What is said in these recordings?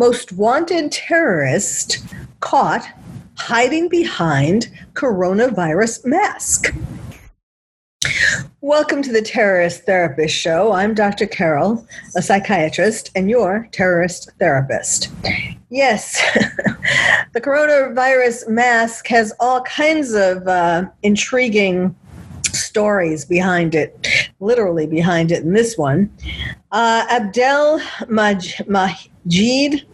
Most wanted terrorist caught hiding behind coronavirus mask. Welcome to the Terrorist Therapist Show. I'm Dr. Carol, a psychiatrist, and your terrorist therapist. Yes, the coronavirus mask has all kinds of uh, intriguing stories behind it, literally behind it in this one. Uh, Abdel Maj- Majid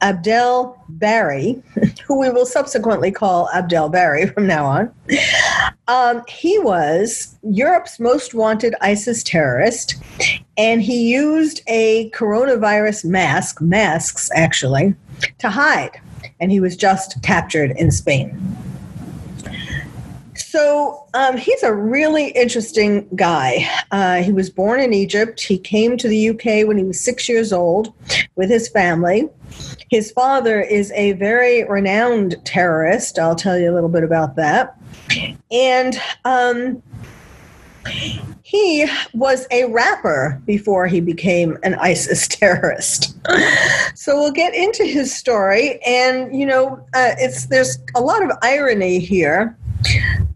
Abdel Bary, who we will subsequently call Abdel Bary from now on, um, he was Europe's most wanted ISIS terrorist, and he used a coronavirus mask, masks actually, to hide. And he was just captured in Spain. So um, he's a really interesting guy. Uh, he was born in Egypt. He came to the UK when he was six years old with his family. His father is a very renowned terrorist. I'll tell you a little bit about that. And um, he was a rapper before he became an ISIS terrorist. so we'll get into his story, and you know, uh, it's there's a lot of irony here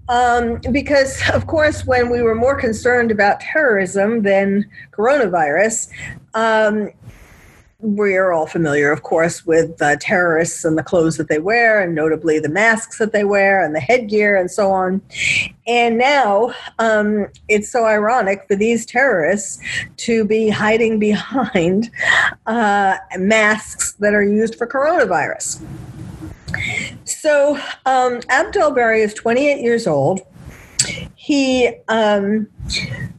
um, because, of course, when we were more concerned about terrorism than coronavirus, um, we're all familiar, of course, with uh, terrorists and the clothes that they wear, and notably the masks that they wear and the headgear and so on. And now um, it's so ironic for these terrorists to be hiding behind uh, masks that are used for coronavirus. So um, Abdel Bary is 28 years old. He um,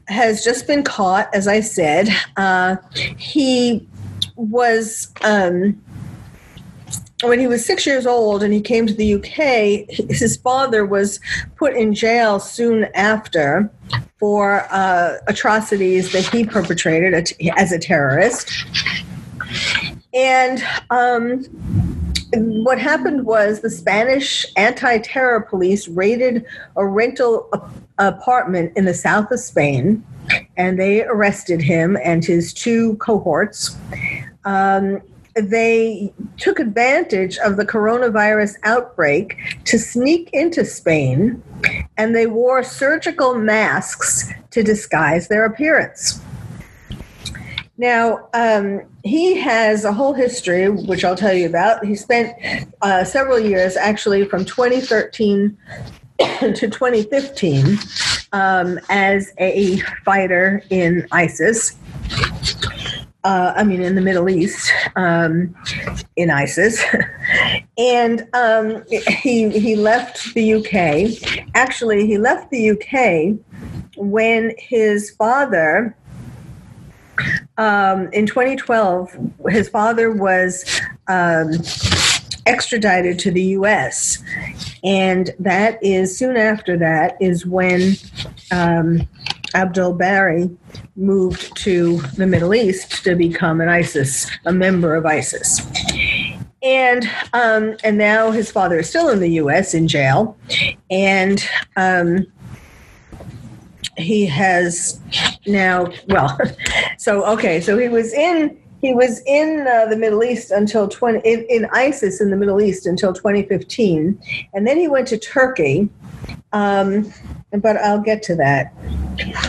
has just been caught, as I said. Uh, he was. Um, when he was six years old and he came to the UK, his father was put in jail soon after for uh, atrocities that he perpetrated as a terrorist. And um, what happened was the Spanish anti terror police raided a rental apartment in the south of Spain and they arrested him and his two cohorts. Um, they took advantage of the coronavirus outbreak to sneak into Spain and they wore surgical masks to disguise their appearance. Now, um, he has a whole history, which I'll tell you about. He spent uh, several years, actually, from 2013 to 2015, um, as a fighter in ISIS. Uh, I mean, in the Middle East, um, in ISIS, and um, he he left the UK. Actually, he left the UK when his father um, in 2012, his father was um, extradited to the U.S., and that is soon after that is when um, Abdul Bary moved to the Middle East to become an ISIS, a member of ISIS. And um, and now his father is still in the U.S. in jail, and um, he has now well so okay so he was in he was in uh, the middle east until 20 in, in, isis in the middle east until 2015 and then he went to turkey um, but i'll get to that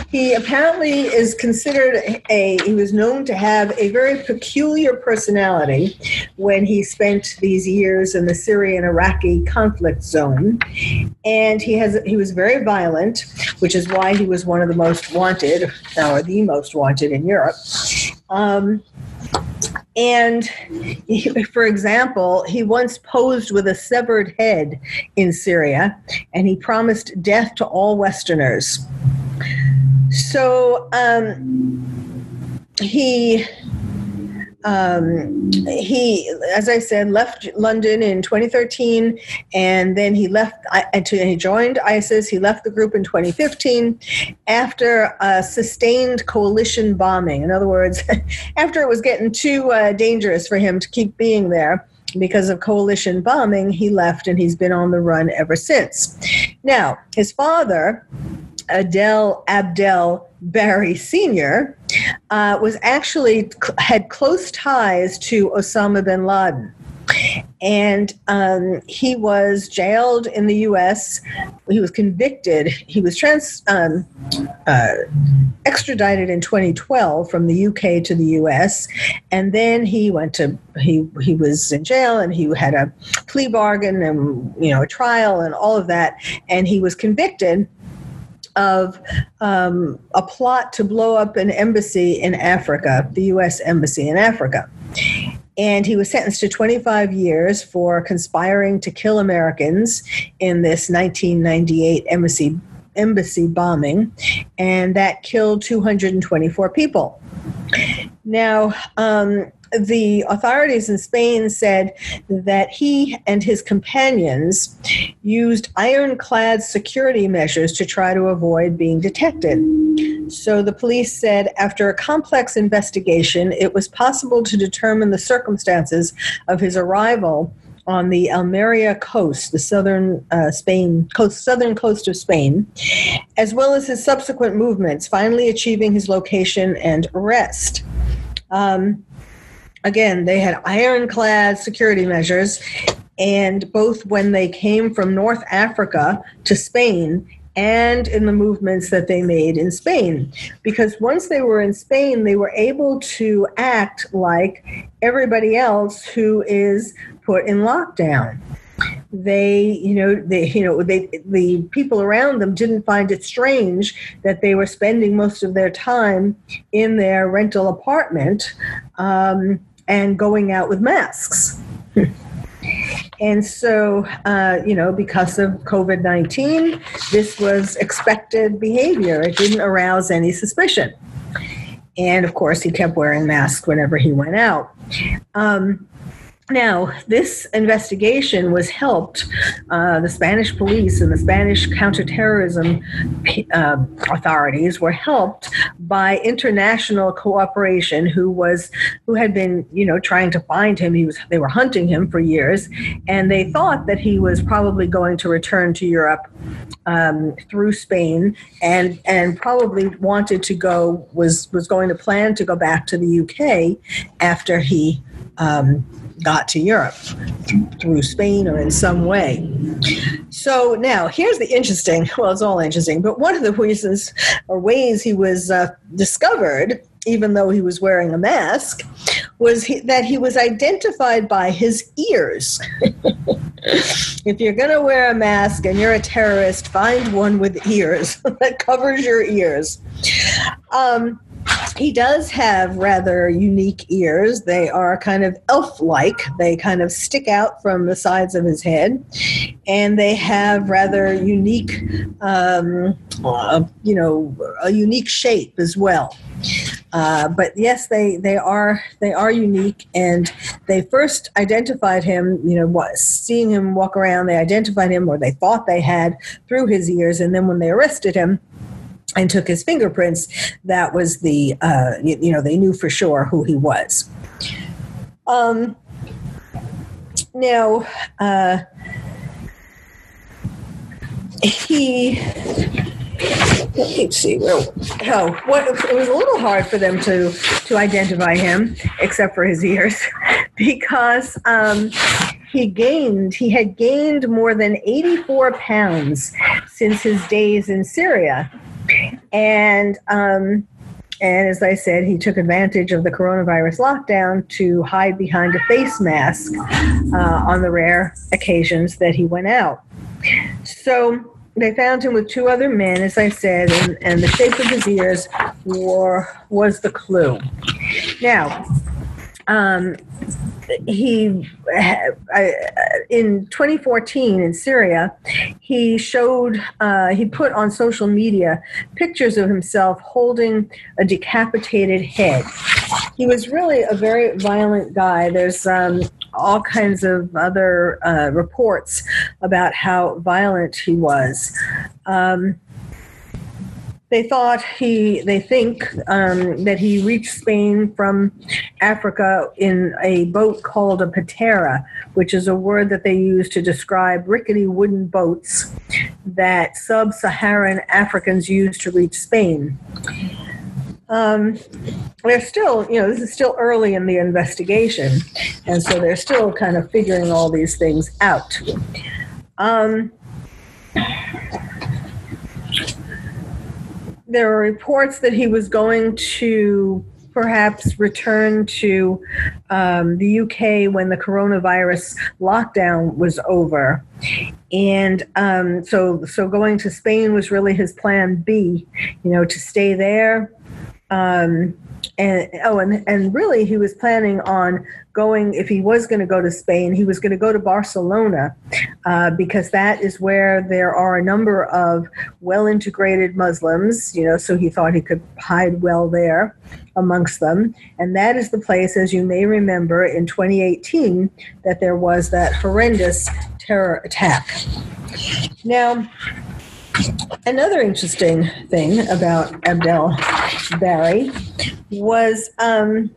he apparently is considered a, he was known to have a very peculiar personality when he spent these years in the Syrian Iraqi conflict zone. And he has, he was very violent, which is why he was one of the most wanted, or the most wanted in Europe. Um, and for example, he once posed with a severed head in Syria, and he promised death to all Westerners. So um, he um, he, as I said, left London in 2013, and then he left. And he joined ISIS. He left the group in 2015 after a sustained coalition bombing. In other words, after it was getting too uh, dangerous for him to keep being there because of coalition bombing, he left, and he's been on the run ever since. Now, his father Adel Abdel Bary Sr., uh, was actually had close ties to Osama bin Laden. And um, he was jailed in the U.S. He was convicted. He was trans, um, uh, extradited in 2012 from the U.K. to the U.S. And then he went to he he was in jail and he had a plea bargain and you know a trial and all of that. And he was convicted of um, a plot to blow up an embassy in Africa, the U.S. Embassy in Africa. And he was sentenced to 25 years for conspiring to kill Americans in this 1998 embassy, embassy bombing, and that killed 224 people. Now, um, the authorities in Spain said that he and his companions used ironclad security measures to try to avoid being detected. So the police said after a complex investigation, it was possible to determine the circumstances of his arrival on the Almeria coast, the southern uh, Spain coast, southern coast of Spain, as well as his subsequent movements, finally achieving his location and arrest. Um, again, they had ironclad security measures, and both when they came from North Africa to Spain and in the movements that they made in Spain. Because once they were in Spain, they were able to act like everybody else who is put in lockdown they you know they you know they the people around them didn't find it strange that they were spending most of their time in their rental apartment um, and going out with masks. and so, uh, you know, because of COVID 19, this was expected behavior. It didn't arouse any suspicion. And of course, he kept wearing masks whenever he went out. Um, now, this investigation was helped, uh, the Spanish police and the Spanish counterterrorism uh, authorities were helped by international cooperation who was, who had been, you know, trying to find him. He was, they were hunting him for years, and they thought that he was probably going to return to Europe um, through Spain and, and probably wanted to go, was, was going to plan to go back to the UK after he um, got to Europe through Spain or in some way. So now here's the interesting, well, it's all interesting, but one of the reasons or ways he was uh, discovered, even though he was wearing a mask, was he, that he was identified by his ears. if you're going to wear a mask and you're a terrorist, find one with ears that covers your ears. Um, he does have rather unique ears. They are kind of elf like, they kind of stick out from the sides of his head, and they have rather unique, um, uh, you know, a unique shape as well. Uh, but yes, they, they are they are unique, and they first identified him. You know, what, seeing him walk around, they identified him, or they thought they had through his ears, and then when they arrested him, and took his fingerprints, that was the, uh, you, you, know, they knew for sure who he was. Um, now, uh, he, let's see, well, oh, what, it was a little hard for them to, to identify him, except for his ears, because um, he gained, he had gained more than 84 pounds since his days in Syria And um, and as I said, he took advantage of the coronavirus lockdown to hide behind a face mask uh, on the rare occasions that he went out. So they found him with two other men, as I said, and, and the shape of his ears were, was the clue. Now, um, he in 2014 in Syria, he showed uh, he put on social media pictures of himself holding a decapitated head. He was really a very violent guy. There's um, all kinds of other uh, reports about how violent he was. Um, they thought he, they think um, that he reached Spain from Africa in a boat called a patera, which is a word that they use to describe rickety wooden boats that sub Saharan Africans use to reach Spain. Um, they're still, you know, this is still early in the investigation, and so they're still kind of figuring all these things out. Um, there were reports that he was going to perhaps return to um, the UK when the coronavirus lockdown was over. And um, so, so going to Spain was really his plan B, you know, to stay there. Um, and oh, and and really, he was planning on going. If he was going to go to Spain, he was going to go to Barcelona uh, because that is where there are a number of well-integrated Muslims. You know, so he thought he could hide well there amongst them, and that is the place, as you may remember, in 2018, that there was that horrendous terror attack. Now Another interesting thing about Abdel Bary was um,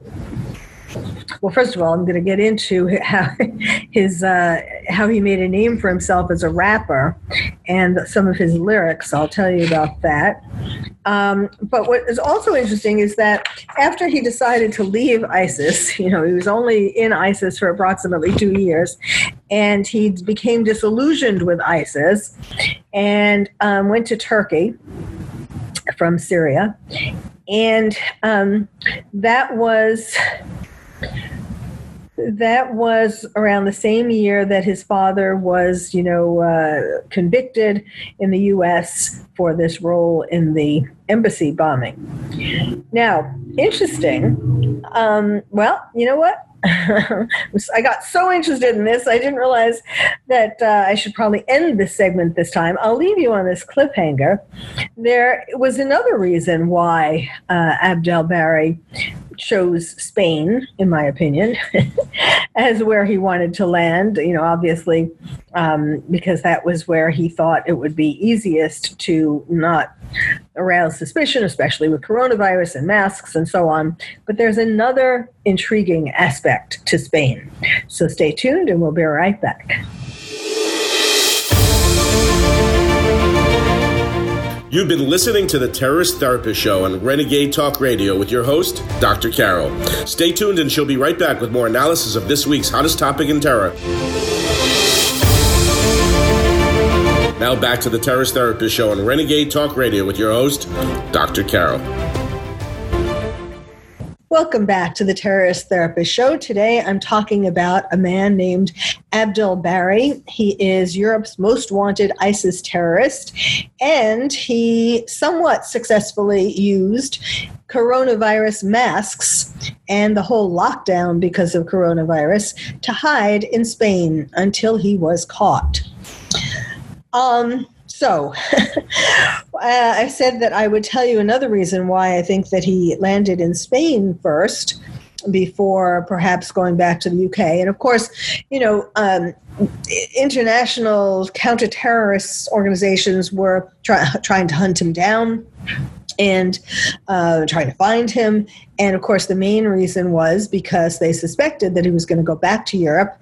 well, first of all, I'm going to get into how his uh, how he made a name for himself as a rapper, and some of his lyrics. I'll tell you about that. Um, but what is also interesting is that after he decided to leave ISIS, you know, he was only in ISIS for approximately two years, and he became disillusioned with ISIS, and um, went to Turkey from Syria, and um, that was that was around the same year that his father was, you know, uh, convicted in the U.S. for this role in the embassy bombing. Now, interesting. Um, well, you know what? I got so interested in this, I didn't realize that uh, I should probably end this segment this time. I'll leave you on this cliffhanger. There was another reason why uh, Abdel Bary chose Spain, in my opinion, as where he wanted to land. You know, obviously, um, because that was where he thought it would be easiest to not arouse suspicion, especially with coronavirus and masks and so on. But there's another intriguing aspect to Spain. So stay tuned and we'll be right back. You've been listening to the Terrorist Therapist Show on Renegade Talk Radio with your host, Dr. Carol. Stay tuned and she'll be right back with more analysis of this week's hottest topic in terror. Now back to the Terrorist Therapist Show on Renegade Talk Radio with your host, Dr. Carol. Welcome back to the Terrorist Therapist Show. Today I'm talking about a man named Abdel Bary. He is Europe's most wanted ISIS terrorist, and he somewhat successfully used coronavirus masks and the whole lockdown because of coronavirus to hide in Spain until he was caught. Um, so, I said that I would tell you another reason why I think that he landed in Spain first before perhaps going back to the UK. And of course, you know, um, international counter-terrorist organizations were try- trying to hunt him down and uh, trying to find him. And of course, the main reason was because they suspected that he was going to go back to Europe,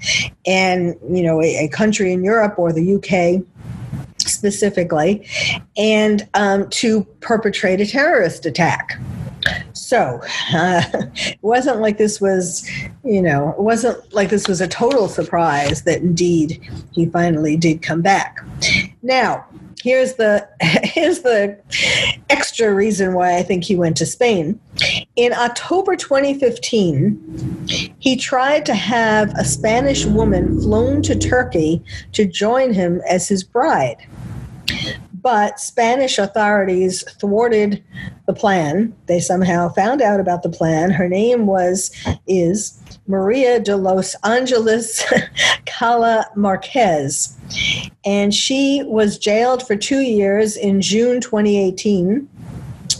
and you know, a, a country in Europe or the UK specifically, and um, to perpetrate a terrorist attack. So uh, it wasn't like this was, you know, it wasn't like this was a total surprise that indeed he finally did come back. Now, here's the here's the extra reason why I think he went to Spain. In October 2015, he tried to have a Spanish woman flown to Turkey to join him as his bride. But Spanish authorities thwarted the plan. They somehow found out about the plan. Her name was is Maria de los Angeles Cala Marquez. And she was jailed for two years in June 2018.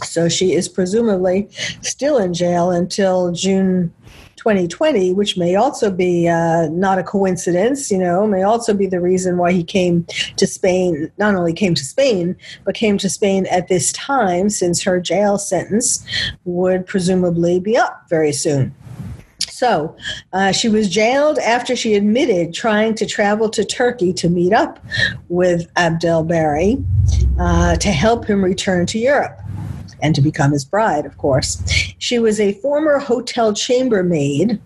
So she is presumably still in jail until June 2020, which may also be uh, not a coincidence, you know, may also be the reason why he came to Spain, not only came to Spain, but came to Spain at this time since her jail sentence would presumably be up very soon. So uh, she was jailed after she admitted trying to travel to Turkey to meet up with Abdel Bary uh, to help him return to Europe and to become his bride, of course. She was a former hotel chambermaid,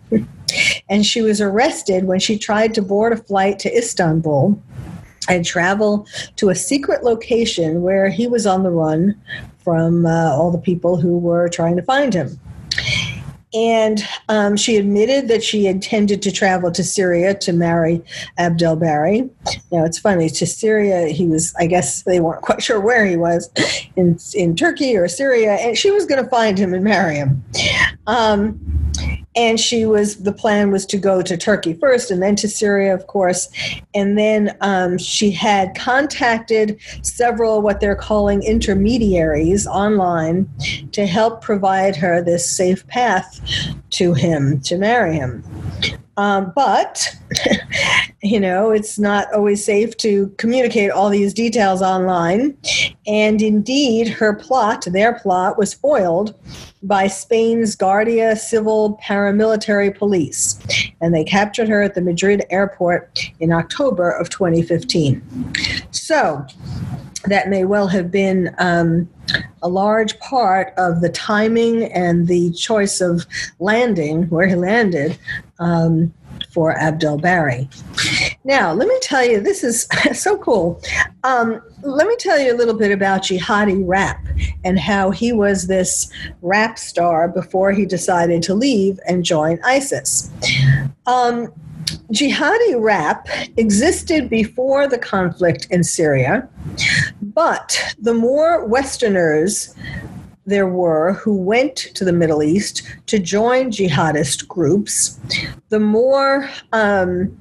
and she was arrested when she tried to board a flight to Istanbul and travel to a secret location where he was on the run from uh, all the people who were trying to find him. And um, she admitted that she intended to travel to Syria to marry Abdel Bary. Now, it's funny, to Syria, he was, I guess they weren't quite sure where he was, in, in Turkey or Syria, and she was going to find him and marry him. Um, and she was the plan was to go to turkey first and then to syria of course. And then um, she had contacted several what they're calling intermediaries online to help provide her this safe path to him to marry him um, but, you know, it's not always safe to communicate all these details online. And indeed, her plot, their plot, was foiled by Spain's Guardia Civil paramilitary police. And they captured her at the Madrid airport in October of 2015. So, that may well have been um, a large part of the timing and the choice of landing where he landed um, for Abdel Bary. Now, let me tell you, this is so cool. Um, let me tell you a little bit about Jihadi Rap and how he was this rap star before he decided to leave and join ISIS. Um, Jihadi rap existed before the conflict in Syria, but the more Westerners there were who went to the Middle East to join jihadist groups, the more um,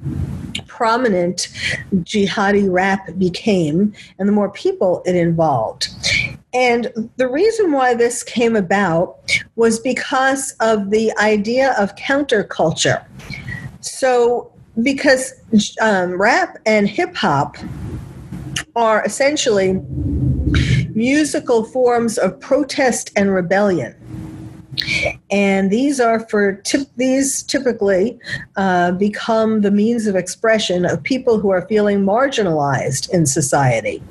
prominent jihadi rap became and the more people it involved. And the reason why this came about was because of the idea of counterculture. So, because um, rap and hip hop are essentially musical forms of protest and rebellion. And these are for tip, these typically uh, become the means of expression of people who are feeling marginalized in society.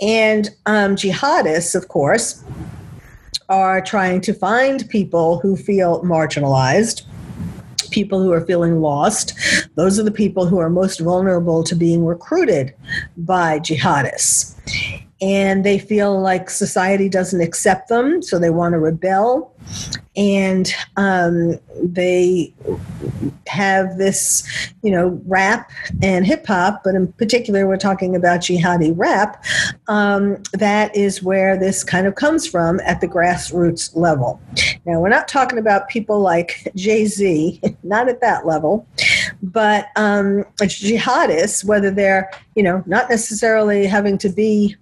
And um, jihadists, of course, are trying to find people who feel marginalized people who are feeling lost. Those are the people who are most vulnerable to being recruited by jihadists. And they feel like society doesn't accept them, so they want to rebel and um, they have this, you know, rap and hip hop, but in particular, we're talking about jihadi rap. Um, that is where this kind of comes from at the grassroots level. Now, we're not talking about people like Jay Z, not at that level, but um, jihadists, whether they're, you know, not necessarily having to be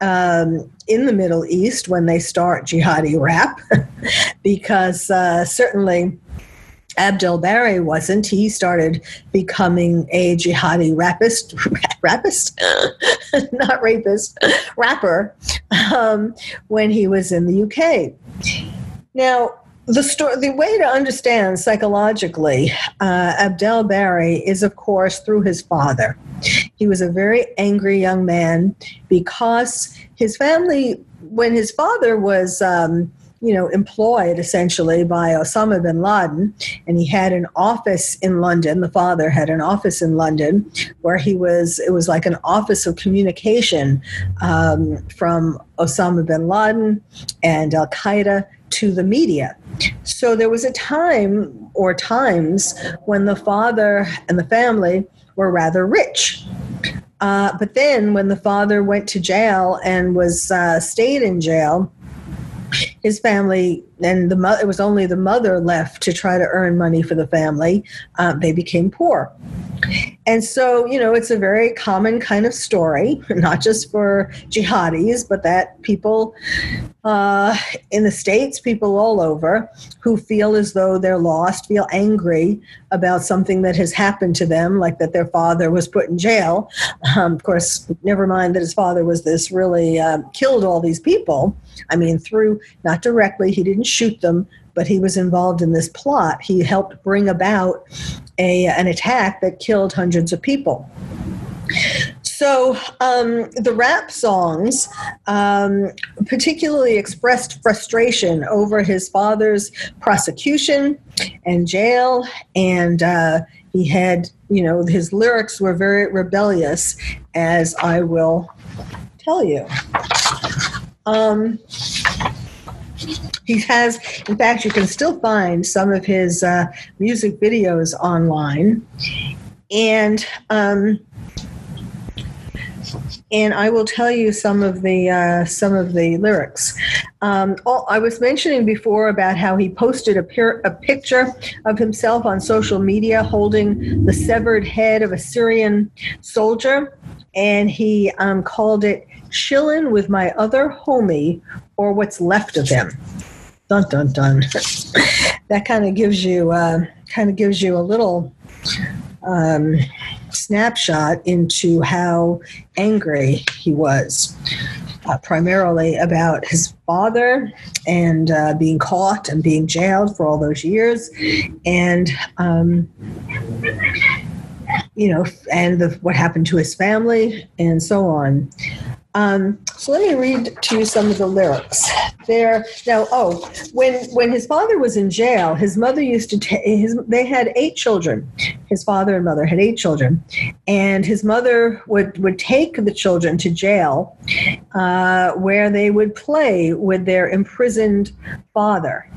um, in the Middle East when they start jihadi rap, because uh, certainly Abdel Bary wasn't. He started becoming a jihadi rapist, rapist, not rapist, rapper, um, when he was in the UK. Now, the story, the way to understand psychologically uh, Abdel Bary is, of course, through his father. He was a very angry young man because his family, when his father was um, you know, employed essentially by Osama bin Laden, and he had an office in London. The father had an office in London where he was. It was like an office of communication um, from Osama bin Laden and Al Qaeda to the media. So there was a time or times when the father and the family were rather rich. Uh, but then when the father went to jail and was uh, stayed in jail, his family and the mother it was only the mother left to try to earn money for the family uh, they became poor and so, you know, it's a very common kind of story, not just for jihadis, but that people uh, in the States, people all over, who feel as though they're lost, feel angry about something that has happened to them, like that their father was put in jail. Um, of course, never mind that his father was this really uh, killed all these people. I mean, through, not directly, he didn't shoot them, but he was involved in this plot. He helped bring about a, an attack that killed hundreds of people. So um, the rap songs um, particularly expressed frustration over his father's prosecution and jail, and uh, he had, you know, his lyrics were very rebellious, as I will tell you. Um, he has, in fact, you can still find some of his uh, music videos online. And um, and I will tell you some of the uh, some of the lyrics. Um, all, I was mentioning before about how he posted a, a picture of himself on social media holding the severed head of a Syrian soldier, and he um, called it "Chillin' with my other homie" or "What's left of him." Dun dun dun. that kind of gives you uh, kind of gives you a little um, snapshot into how angry he was. Uh, primarily about his father and uh, being caught and being jailed for all those years, and um, you know, and the, what happened to his family, and so on. Um, so let me read to you some of the lyrics. There now. Oh, when when his father was in jail, his mother used to take his. They had eight children. His father and mother had eight children, and his mother would would take the children to jail, uh, where they would play with their imprisoned father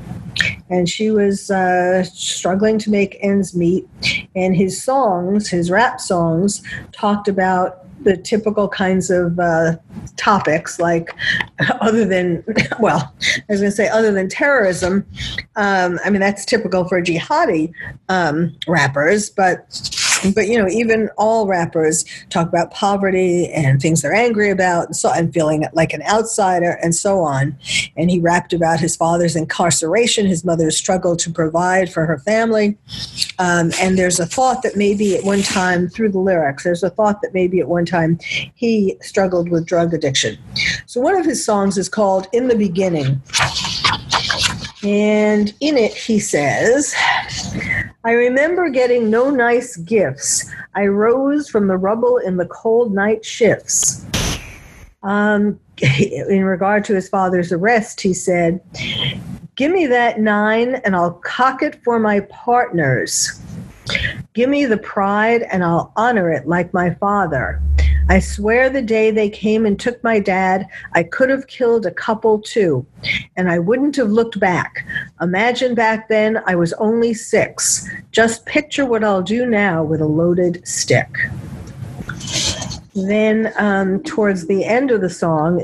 and she was uh, struggling to make ends meet. And his songs, his rap songs, talked about the typical kinds of uh, topics, like other than, well, I was going to say other than terrorism. Um, I mean, that's typical for jihadi um, rappers, but but you know even all rappers talk about poverty and things they're angry about and so and feeling like an outsider and so on. And he rapped about his father's incarceration his mother's struggle to provide for her family. Um, and there's a thought that maybe at one time through the lyrics there's a thought that maybe at one time he struggled with drug addiction. So one of his songs is called in the beginning and in it, he says, I remember getting no nice gifts. I rose from the rubble in the cold night shifts. Um, in regard to his father's arrest, he said, Give me that nine and I'll cock it for my partners. Give me the pride and I'll honor it like my father. I swear the day they came and took my dad, I could have killed a couple too, and I wouldn't have looked back. Imagine back then I was only six. Just picture what I'll do now with a loaded stick. Then, um, towards the end of the song,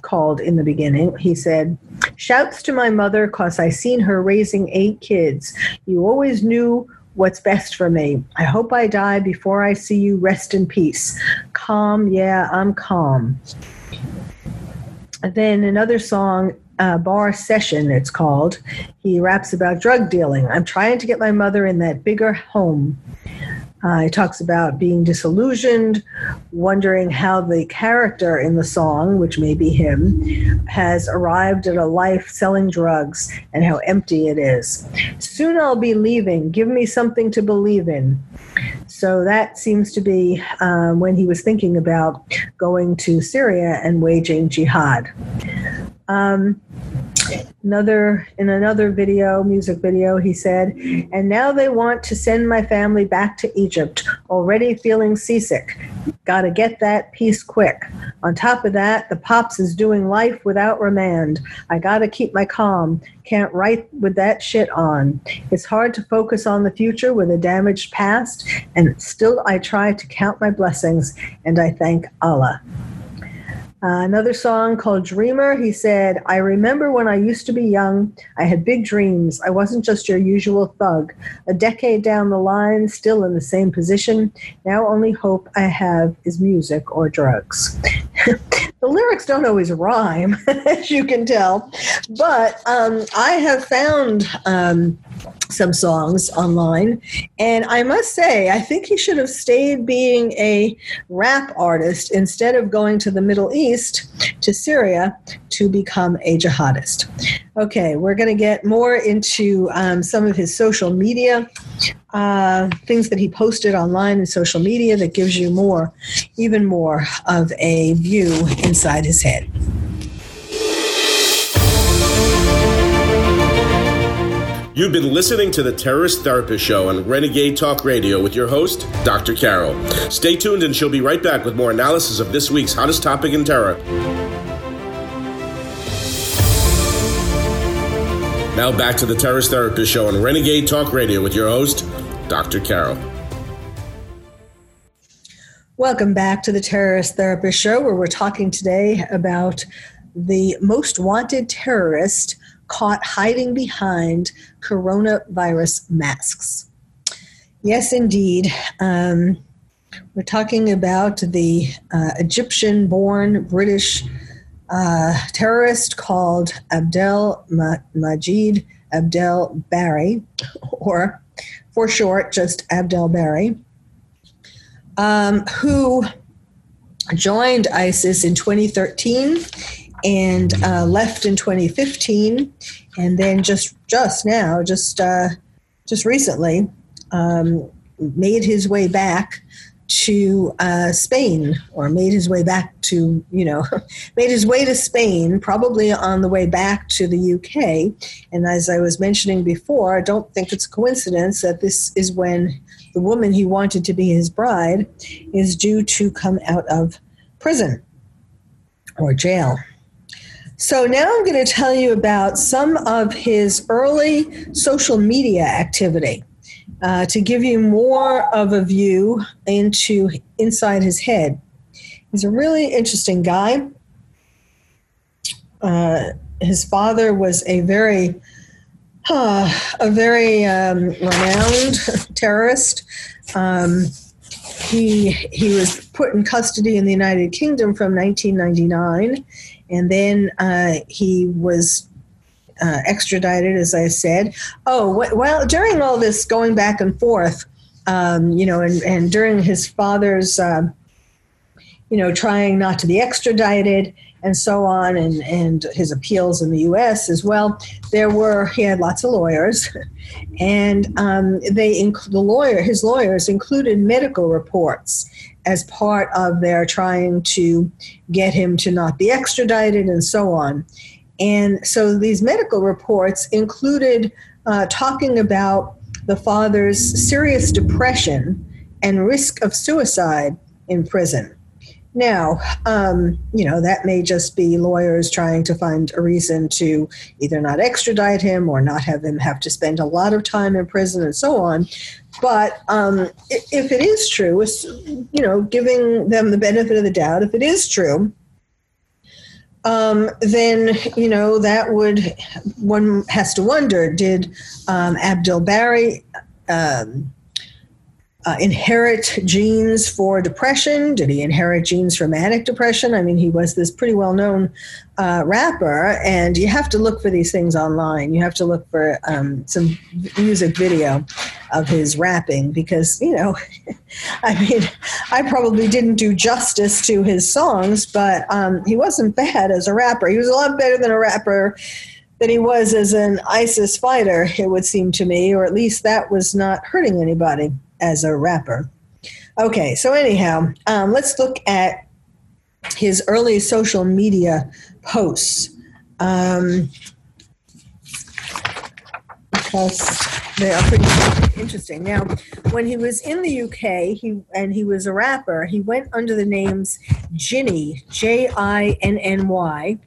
called In the Beginning, he said, Shouts to my mother, cause I seen her raising eight kids. You always knew what's best for me. I hope I die before I see you. Rest in peace. Calm, yeah, I'm calm. And then another song, uh, Bar Session, it's called. He raps about drug dealing. I'm trying to get my mother in that bigger home. Uh, he talks about being disillusioned, wondering how the character in the song, which may be him, has arrived at a life selling drugs and how empty it is. Soon I'll be leaving. Give me something to believe in. So that seems to be um, when he was thinking about going to Syria and waging jihad. Um, Another in another video, music video, he said, "And now they want to send my family back to Egypt. Already feeling seasick. Got to get that piece quick. On top of that, the pops is doing life without remand. I got to keep my calm. Can't write with that shit on. It's hard to focus on the future with a damaged past, and still I try to count my blessings and I thank Allah." Uh, another song called Dreamer, he said, I remember when I used to be young, I had big dreams. I wasn't just your usual thug. A decade down the line, still in the same position. Now, only hope I have is music or drugs. the lyrics don't always rhyme, as you can tell, but um, I have found. Um, some songs online. And I must say, I think he should have stayed being a rap artist instead of going to the Middle East, to Syria, to become a jihadist. Okay, we're going to get more into um, some of his social media. Uh, things that he posted online in social media that gives you more, even more of a view inside his head. You've been listening to the Terrorist Therapist Show on Renegade Talk Radio with your host, Dr. Carol. Stay tuned and she'll be right back with more analysis of this week's hottest topic in terror. Now back to the Terrorist Therapist Show on Renegade Talk Radio with your host, Dr. Carol. Welcome back to the Terrorist Therapist Show, where we're talking today about the most wanted terrorist caught hiding behind coronavirus masks. Yes, indeed. Um, we're talking about the uh, Egyptian born British uh, terrorist called Abdel Majid Abdel Bary, or for short, just Abdel Bary, um, who joined ISIS in 2013 and uh, left in 2015, and then just just now, just uh, just recently, um, made his way back to uh, Spain, or made his way back to you know, made his way to Spain, probably on the way back to the UK. And as I was mentioning before, I don't think it's a coincidence that this is when the woman he wanted to be his bride is due to come out of prison or jail. So now I'm going to tell you about some of his early social media activity uh, to give you more of a view into inside his head. He's a really interesting guy. Uh, his father was a very uh, a very um, renowned terrorist. Um, he he was put in custody in the United Kingdom from 1999 and then uh, he was uh, extradited, as I said. Oh, well, during all this going back and forth, um, you know, and, and during his father's, uh, you know, trying not to be extradited and so on, and, and his appeals in the U.S. as well, there were he had lots of lawyers, and um, they inc- the lawyer his lawyers included medical reports as part of their trying to get him to not be extradited and so on. And so these medical reports included uh, talking about the father's serious depression and risk of suicide in prison. Now, um, you know, that may just be lawyers trying to find a reason to either not extradite him or not have him have to spend a lot of time in prison and so on. But um, if it is true, you know, giving them the benefit of the doubt, if it is true, um, then you know that would one has to wonder: Did um, Abdel Bary um, uh, inherit genes for depression? Did he inherit genes for manic depression? I mean, he was this pretty well known uh, rapper, and you have to look for these things online. You have to look for um, some music video of his rapping because, you know, I mean, I probably didn't do justice to his songs, but um, he wasn't bad as a rapper. He was a lot better than a rapper than he was as an ISIS fighter, it would seem to me, or at least that was not hurting anybody as a rapper. Okay, so anyhow, um, let's look at his early social media posts. Um, because they are pretty interesting. Now, when he was in the UK, he and he was a rapper. He went under the names Jinny, J I N N Y,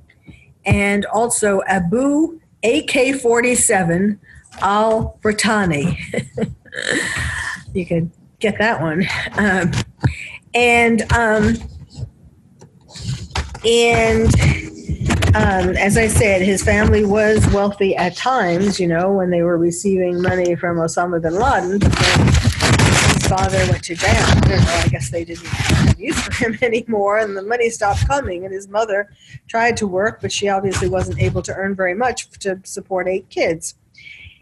and also Abu AK forty seven Al Brittani. you could get that one. Um, and um, and um, as I said, his family was wealthy at times, you know, when they were receiving money from Osama bin Laden. His father went to jail. I guess they didn't have use for him anymore, and the money stopped coming. And his mother tried to work, but she obviously wasn't able to earn very much to support eight kids.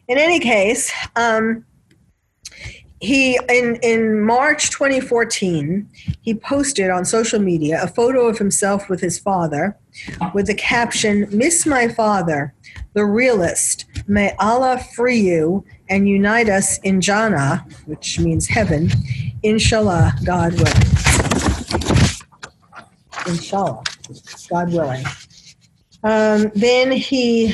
In any case, um, he in in March 2014 he posted on social media a photo of himself with his father with the caption miss my father the realist. May Allah free you and unite us in Jannah which means heaven inshallah God willing. Inshallah God willing. Um, then he in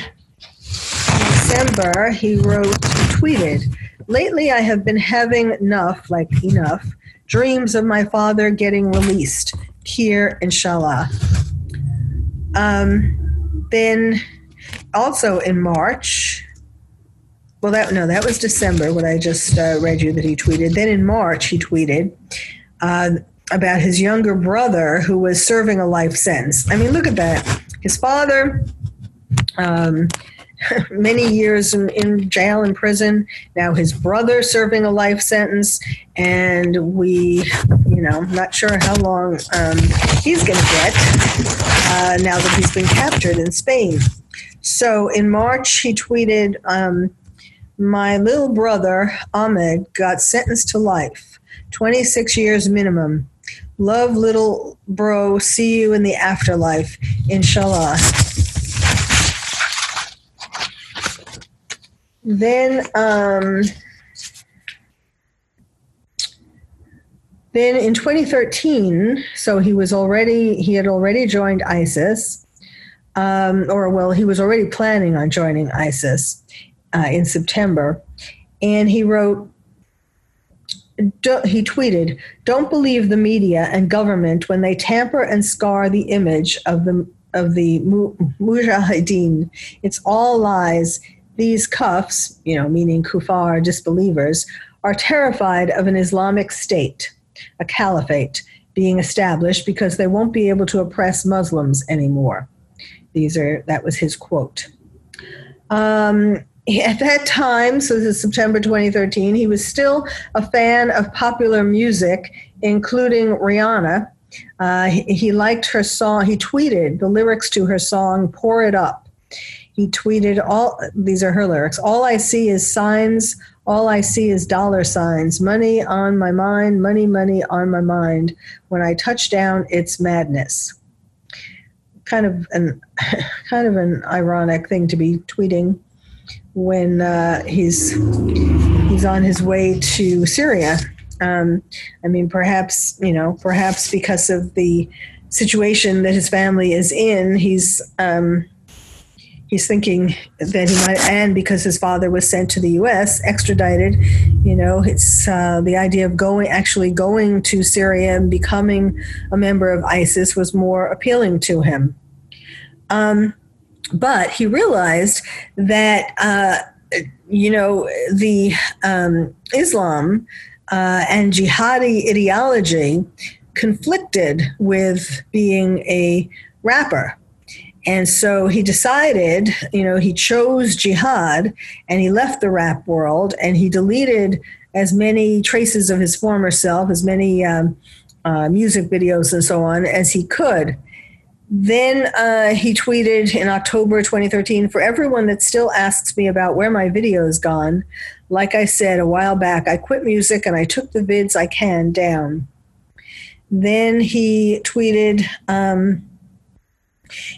December he wrote tweeted Lately, I have been having enough, like enough, dreams of my father getting released. Here, inshallah. Um, then, also in March, well, that no, that was December. What I just uh, read you that he tweeted. Then in March, he tweeted uh, about his younger brother who was serving a life sentence. I mean, look at that. His father. Um, many years in, in jail and prison. Now his brother serving a life sentence, and we, you know, not sure how long um, he's going to get uh, now that he's been captured in Spain. So in March, he tweeted, um, "My little brother Ahmed got sentenced to life, 26 years minimum." Love, little bro. See you in the afterlife, inshallah. Then um, then in 2013 so he was already he had already joined isis um, or well he was already planning on joining isis uh, in september. And he wrote he tweeted don't believe the media and government when they tamper and scar the image of the of the mujahideen. It's all lies these kufs, you know, meaning kufar, disbelievers, are terrified of an Islamic state, a caliphate, being established because they won't be able to oppress Muslims anymore. These are that was his quote. Um, at that time, so this is September 2013, he was still a fan of popular music, including Rihanna. Uh, he, he liked her song. He tweeted the lyrics to her song "Pour It Up." He tweeted all these are her lyrics all i see is signs. All i see is dollar signs. Money on my mind money money on my mind. When i touch down it's madness. Kind of an kind of an ironic thing to be tweeting when uh, he's he's on his way to syria. Um, i mean perhaps you know perhaps because of the situation that his family is in he's um, he's thinking that he might, and because his father was sent to the U.S., extradited, you know, it's uh, the idea of going, actually going to Syria and becoming a member of ISIS was more appealing to him. Um, but he realized that, uh, you know, the um, Islam uh, and jihadi ideology conflicted with being a rapper and so he decided, you know, he chose jihad and he left the rap world and he deleted as many traces of his former self, as many um, uh, music videos and so on as he could. Then uh, he tweeted in October 2013 For everyone that still asks me about where my video is gone, like I said a while back, I quit music and I took the vids I can down. Then he tweeted, um,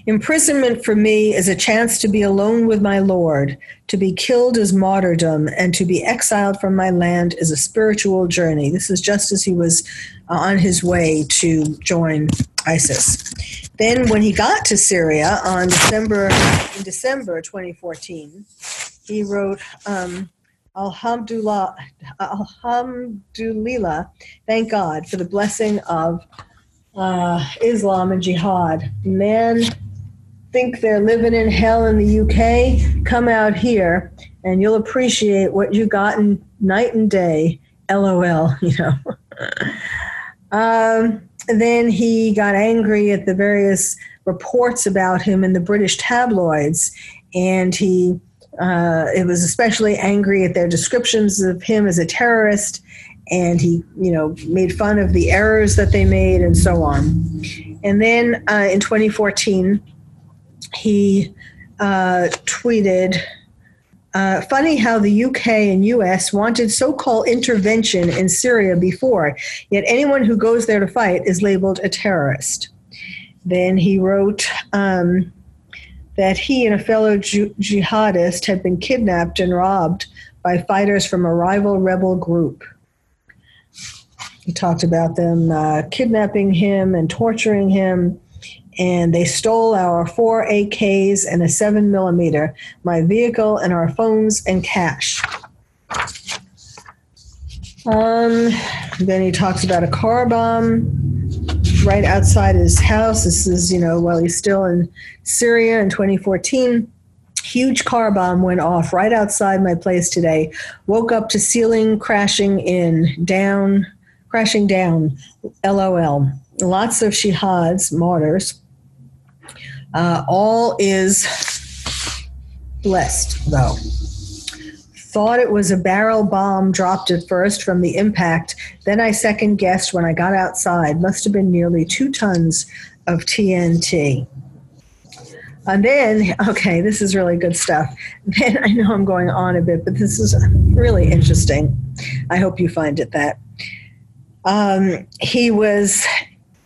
Imprisonment for me is a chance to be alone with my Lord. To be killed is martyrdom, and to be exiled from my land is a spiritual journey. This is just as he was uh, on his way to join ISIS. Then, when he got to Syria on December in December 2014, he wrote, um, Alhamdulillah, Alhamdulillah, thank God for the blessing of uh, Islam and jihad. Man think they're living in hell in the UK, come out here and you'll appreciate what you got in night and day. LOL, you know. um, then he got angry at the various reports about him in the British tabloids, and he uh, it was especially angry at their descriptions of him as a terrorist, and he, you know, made fun of the errors that they made and so on. And then uh, in 2014, he uh, tweeted. Uh, funny how the UK and US wanted so called intervention in Syria before, yet anyone who goes there to fight is labeled a terrorist. Then he wrote um, that he and a fellow jihadist had been kidnapped and robbed by fighters from a rival rebel group. He talked about them uh, kidnapping him and torturing him and they stole our four AKs and a seven millimeter, my vehicle and our phones and cash. Um, then he talks about a car bomb right outside his house. This is, you know, while he's still in Syria in 2014. Huge car bomb went off right outside my place today. Woke up to ceiling crashing in, down, crashing down. LOL. Lots of shahads, martyrs. Uh, all is blessed, though. Thought it was a barrel bomb dropped at first from the impact. Then I second guessed when I got outside. Must have been nearly two tons of TNT. And then, okay, this is really good stuff. Then I know I'm going on a bit, but this is really interesting. I hope you find it that. Um, he was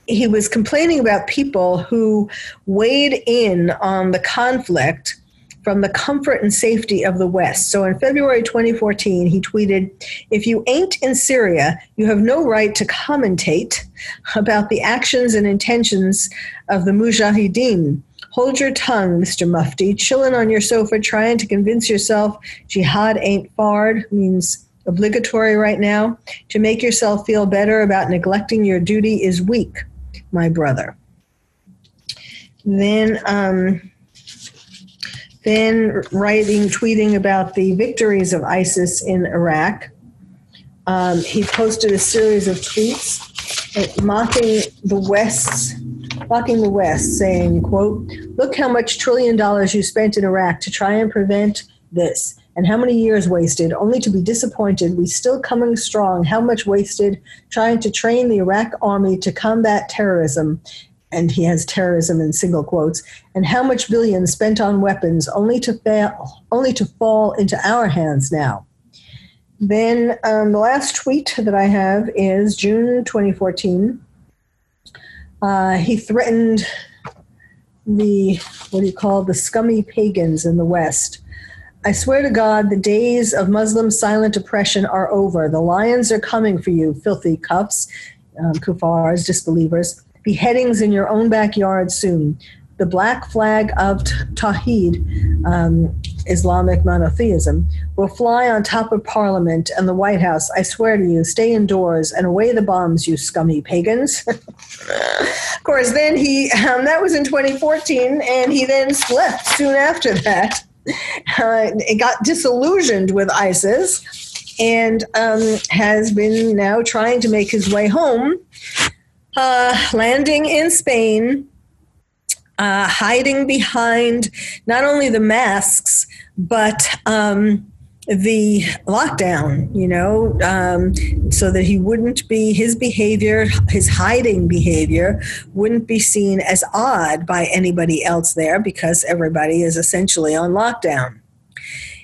he was complaining about people who weighed in on the conflict from the comfort and safety of the West. So in February 2014, he tweeted If you ain't in Syria, you have no right to commentate about the actions and intentions of the Mujahideen. Hold your tongue, Mr. Mufti. Chilling on your sofa trying to convince yourself jihad ain't fard means obligatory right now. To make yourself feel better about neglecting your duty is weak my brother. Then, um, then writing, tweeting about the victories of ISIS in Iraq. Um, he posted a series of tweets uh, mocking the West, mocking the West, saying, "quote Look how much trillion dollars you spent in Iraq to try and prevent this and how many years wasted only to be disappointed. We still coming strong. How much wasted trying to train the iraq army to combat terrorism? And he has terrorism in single quotes. And how much billions spent on weapons only to fail only to fall into our hands now? Then um, the last tweet that i have is june 2014 uh, he threatened the what do you call the scummy pagans in the west I swear to God, the days of Muslim silent oppression are over. The lions are coming for you, filthy kufs, um, kuffars, disbelievers. Beheadings in your own backyard soon. The black flag of Tawheed, um, Islamic monotheism, will fly on top of Parliament and the White House. I swear to you, stay indoors and away the bombs, you scummy pagans. of course, then he, um, that was in 2014, and he then left soon after that uh, got disillusioned with ISIS and um, has been now trying to make his way home, uh, landing in Spain, uh, hiding behind not only the masks, but um, the lockdown, you know, um, so that he wouldn't be, his behavior, his hiding behavior, wouldn't be seen as odd by anybody else there because everybody is essentially on lockdown.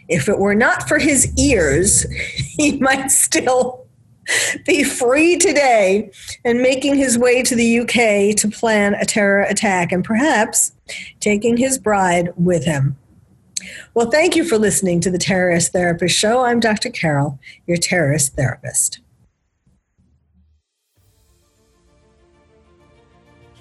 If it were not for his ears, he might still be free today and making his way to the UK to plan a terror attack and perhaps taking his bride with him. Well, thank you for listening to the Terrorist Therapist Show. I'm Dr. Carol, your terrorist therapist.